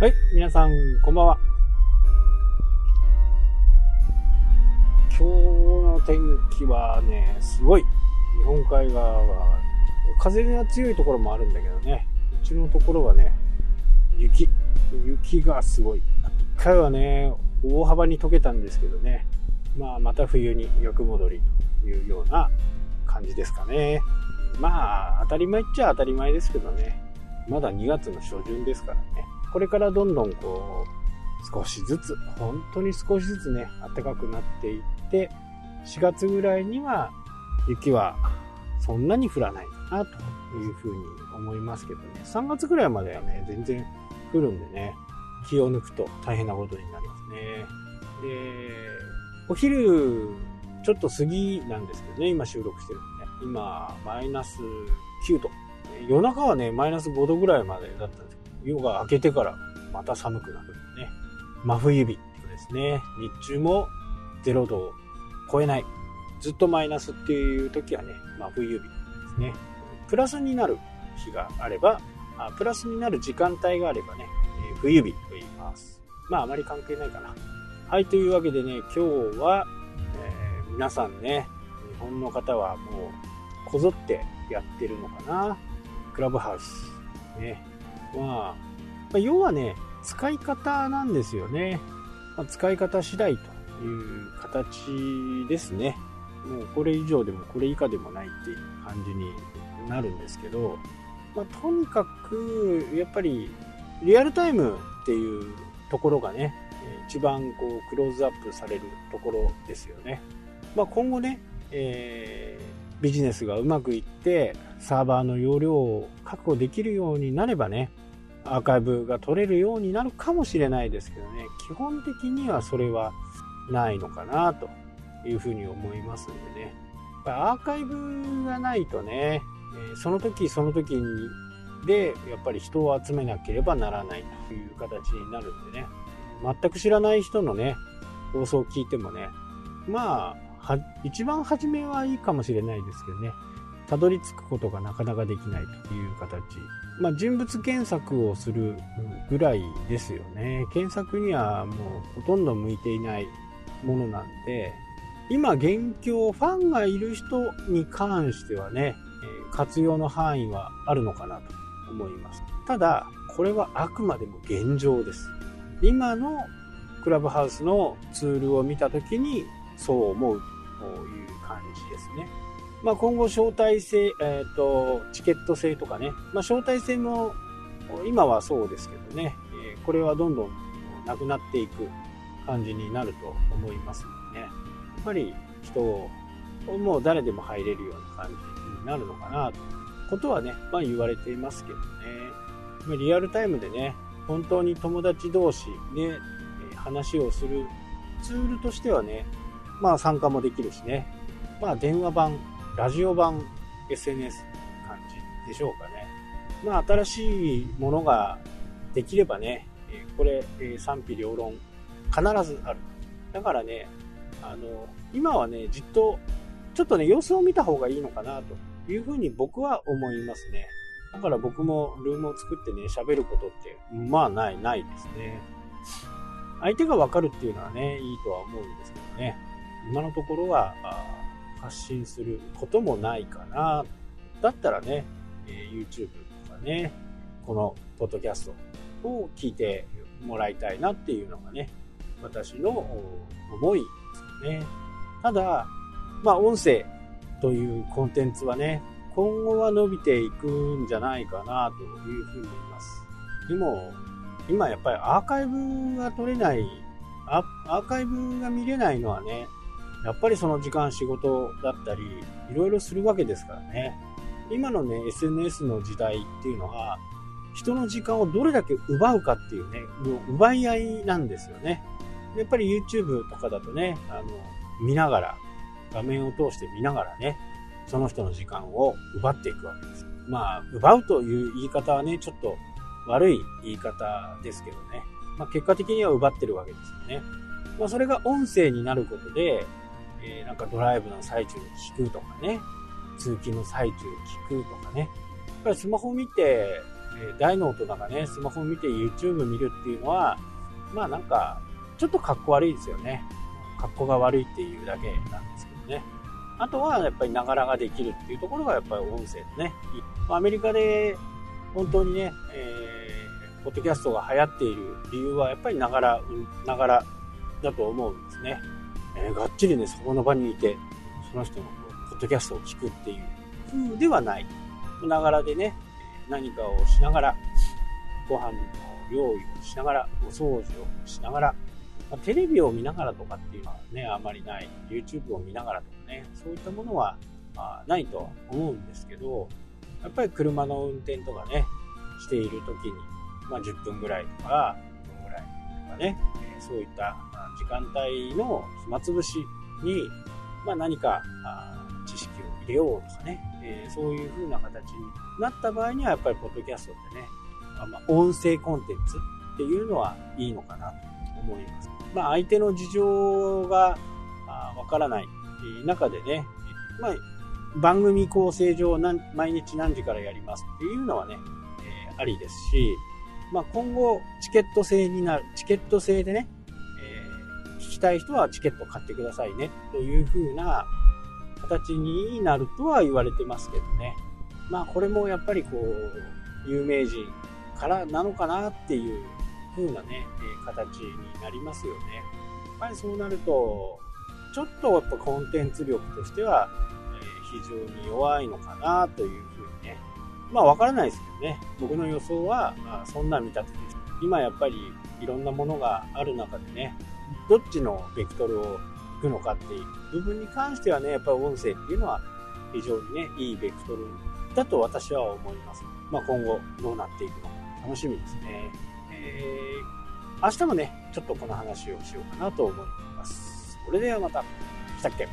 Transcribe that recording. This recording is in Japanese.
はい、皆さん、こんばんは。今日の天気はね、すごい。日本海側は、風が強いところもあるんだけどね、うちのところはね、雪。雪がすごい。一回はね、大幅に溶けたんですけどね、まあ、また冬に逆戻りというような感じですかね。まあ、当たり前っちゃ当たり前ですけどね、まだ2月の初旬ですからね。これからどんどんこう、少しずつ、本当に少しずつね、暖かくなっていって、4月ぐらいには雪はそんなに降らないかなというふうに思いますけどね。3月ぐらいまではね、全然降るんでね、気を抜くと大変なことになりますね。で、お昼、ちょっと過ぎなんですけどね、今収録してるんでね。今、マイナス9度。夜中はね、マイナス5度ぐらいまでだったんです夜が明けてからまた寒くなるね。真冬日ですね。日中も0度を超えない。ずっとマイナスっていう時はね、真冬日ですね。プラスになる日があれば、あプラスになる時間帯があればね、えー、冬日と言います。まああまり関係ないかな。はい、というわけでね、今日は、えー、皆さんね、日本の方はもうこぞってやってるのかな。クラブハウス。ね。は、ま、要はね、使い方なんですよね。ま、使い方次第という形ですね。もうこれ以上でもこれ以下でもないっていう感じになるんですけど、まあ、とにかくやっぱりリアルタイムっていうところがね、一番こうクローズアップされるところですよね。まあ、今後ね、えー、ビジネスがうまくいってサーバーの容量を確保できるようになればね、アーカイブが取れるようになるかもしれないですけどね、基本的にはそれはないのかなというふうに思いますんでね。アーカイブがないとね、その時その時にでやっぱり人を集めなければならないという形になるんでね。全く知らない人のね放送を聞いてもねまあ一番初めはいいかもしれないですけどね。たどり着くことがなかなかできないという形。まあ、人物検索をするぐらいですよね。検索にはもうほとんど向いていないものなんで、今現況ファンがいる人に関してはね、活用の範囲はあるのかなと思います。ただ、これはあくまでも現状です。今のクラブハウスのツールを見た時にそう思うという感じですね。まあ、今後招待制、えっ、ー、と、チケット制とかね、まあ、招待制も今はそうですけどね、えー、これはどんどんなくなっていく感じになると思いますのでね、やっぱり人をもう誰でも入れるような感じになるのかなとことはね、まあ言われていますけどね、リアルタイムでね、本当に友達同士で話をするツールとしてはね、まあ参加もできるしね、まあ電話版ラジオ版 SNS 感じでしょうかね。まあ、新しいものができればね、これ、賛否両論必ずある。だからね、あの、今はね、じっと、ちょっとね、様子を見た方がいいのかなというふうに僕は思いますね。だから僕もルームを作ってね、喋ることって、まあない、ないですね。相手がわかるっていうのはね、いいとは思うんですけどね。今のところは、発信することもないかな。だったらね、え YouTube とかね、このポッドキャストを聞いてもらいたいなっていうのがね、私の思いですよね。ただ、まあ音声というコンテンツはね、今後は伸びていくんじゃないかなというふうに思います。でも、今やっぱりアーカイブが取れない、アーカイブが見れないのはね、やっぱりその時間仕事だったり、いろいろするわけですからね。今のね、SNS の時代っていうのは、人の時間をどれだけ奪うかっていうね、もう奪い合いなんですよね。やっぱり YouTube とかだとね、あの、見ながら、画面を通して見ながらね、その人の時間を奪っていくわけです。まあ、奪うという言い方はね、ちょっと悪い言い方ですけどね。まあ、結果的には奪ってるわけですよね。まあ、それが音声になることで、えー、なんかドライブの最中に聞くとかね、通勤の最中に聞くとかね。やっぱりスマホ見て、え大の大人がね、スマホを見て YouTube 見るっていうのは、まあなんか、ちょっと格好悪いですよね。格好が悪いっていうだけなんですけどね。あとはやっぱりながらができるっていうところがやっぱり音声のね、アメリカで本当にね、えー、ポッドキャストが流行っている理由はやっぱりながら、ながらだと思うんですね。えー、がっちりね、そこの場にいて、その人のポッドキャストを聞くっていう風ではない。ながらでね、何かをしながら、ご飯の用意をしながら、お掃除をしながら、まあ、テレビを見ながらとかっていうのはね、あまりない。YouTube を見ながらとかね、そういったものは、まあ、ないとは思うんですけど、やっぱり車の運転とかね、している時に、まあ、10分ぐらいとか、5分ぐらいとかね、そういった時間帯の暇つぶしに、まあ、何か知識を入れようとかね、えー、そういう風な形になった場合には、やっぱりポッドキャストってね、まあ、音声コンテンツっていうのはいいのかなと思います。まあ、相手の事情がわからない中でね、まあ、番組構成上毎日何時からやりますっていうのはね、えー、ありですし、まあ、今後チケット制になる、チケット制でね、えー、聞きたい人はチケット買ってくださいねという風な形になるとは言われてますけどね。まあこれもやっぱりこう、有名人からなのかなっていう風なね、え形になりますよね。やっぱりそうなると、ちょっとやっぱコンテンツ力としては、え非常に弱いのかなというふうにね。まあわからないですけどね。僕の予想は、まあ、そんな見立てです。今やっぱりいろんなものがある中でね、どっちのベクトルを行くのかっていう部分に関してはね、やっぱり音声っていうのは非常にね、いいベクトルだと私は思います。まあ今後どうなっていくのか楽しみですね。えー、明日もね、ちょっとこの話をしようかなと思います。それではまた。したっけ？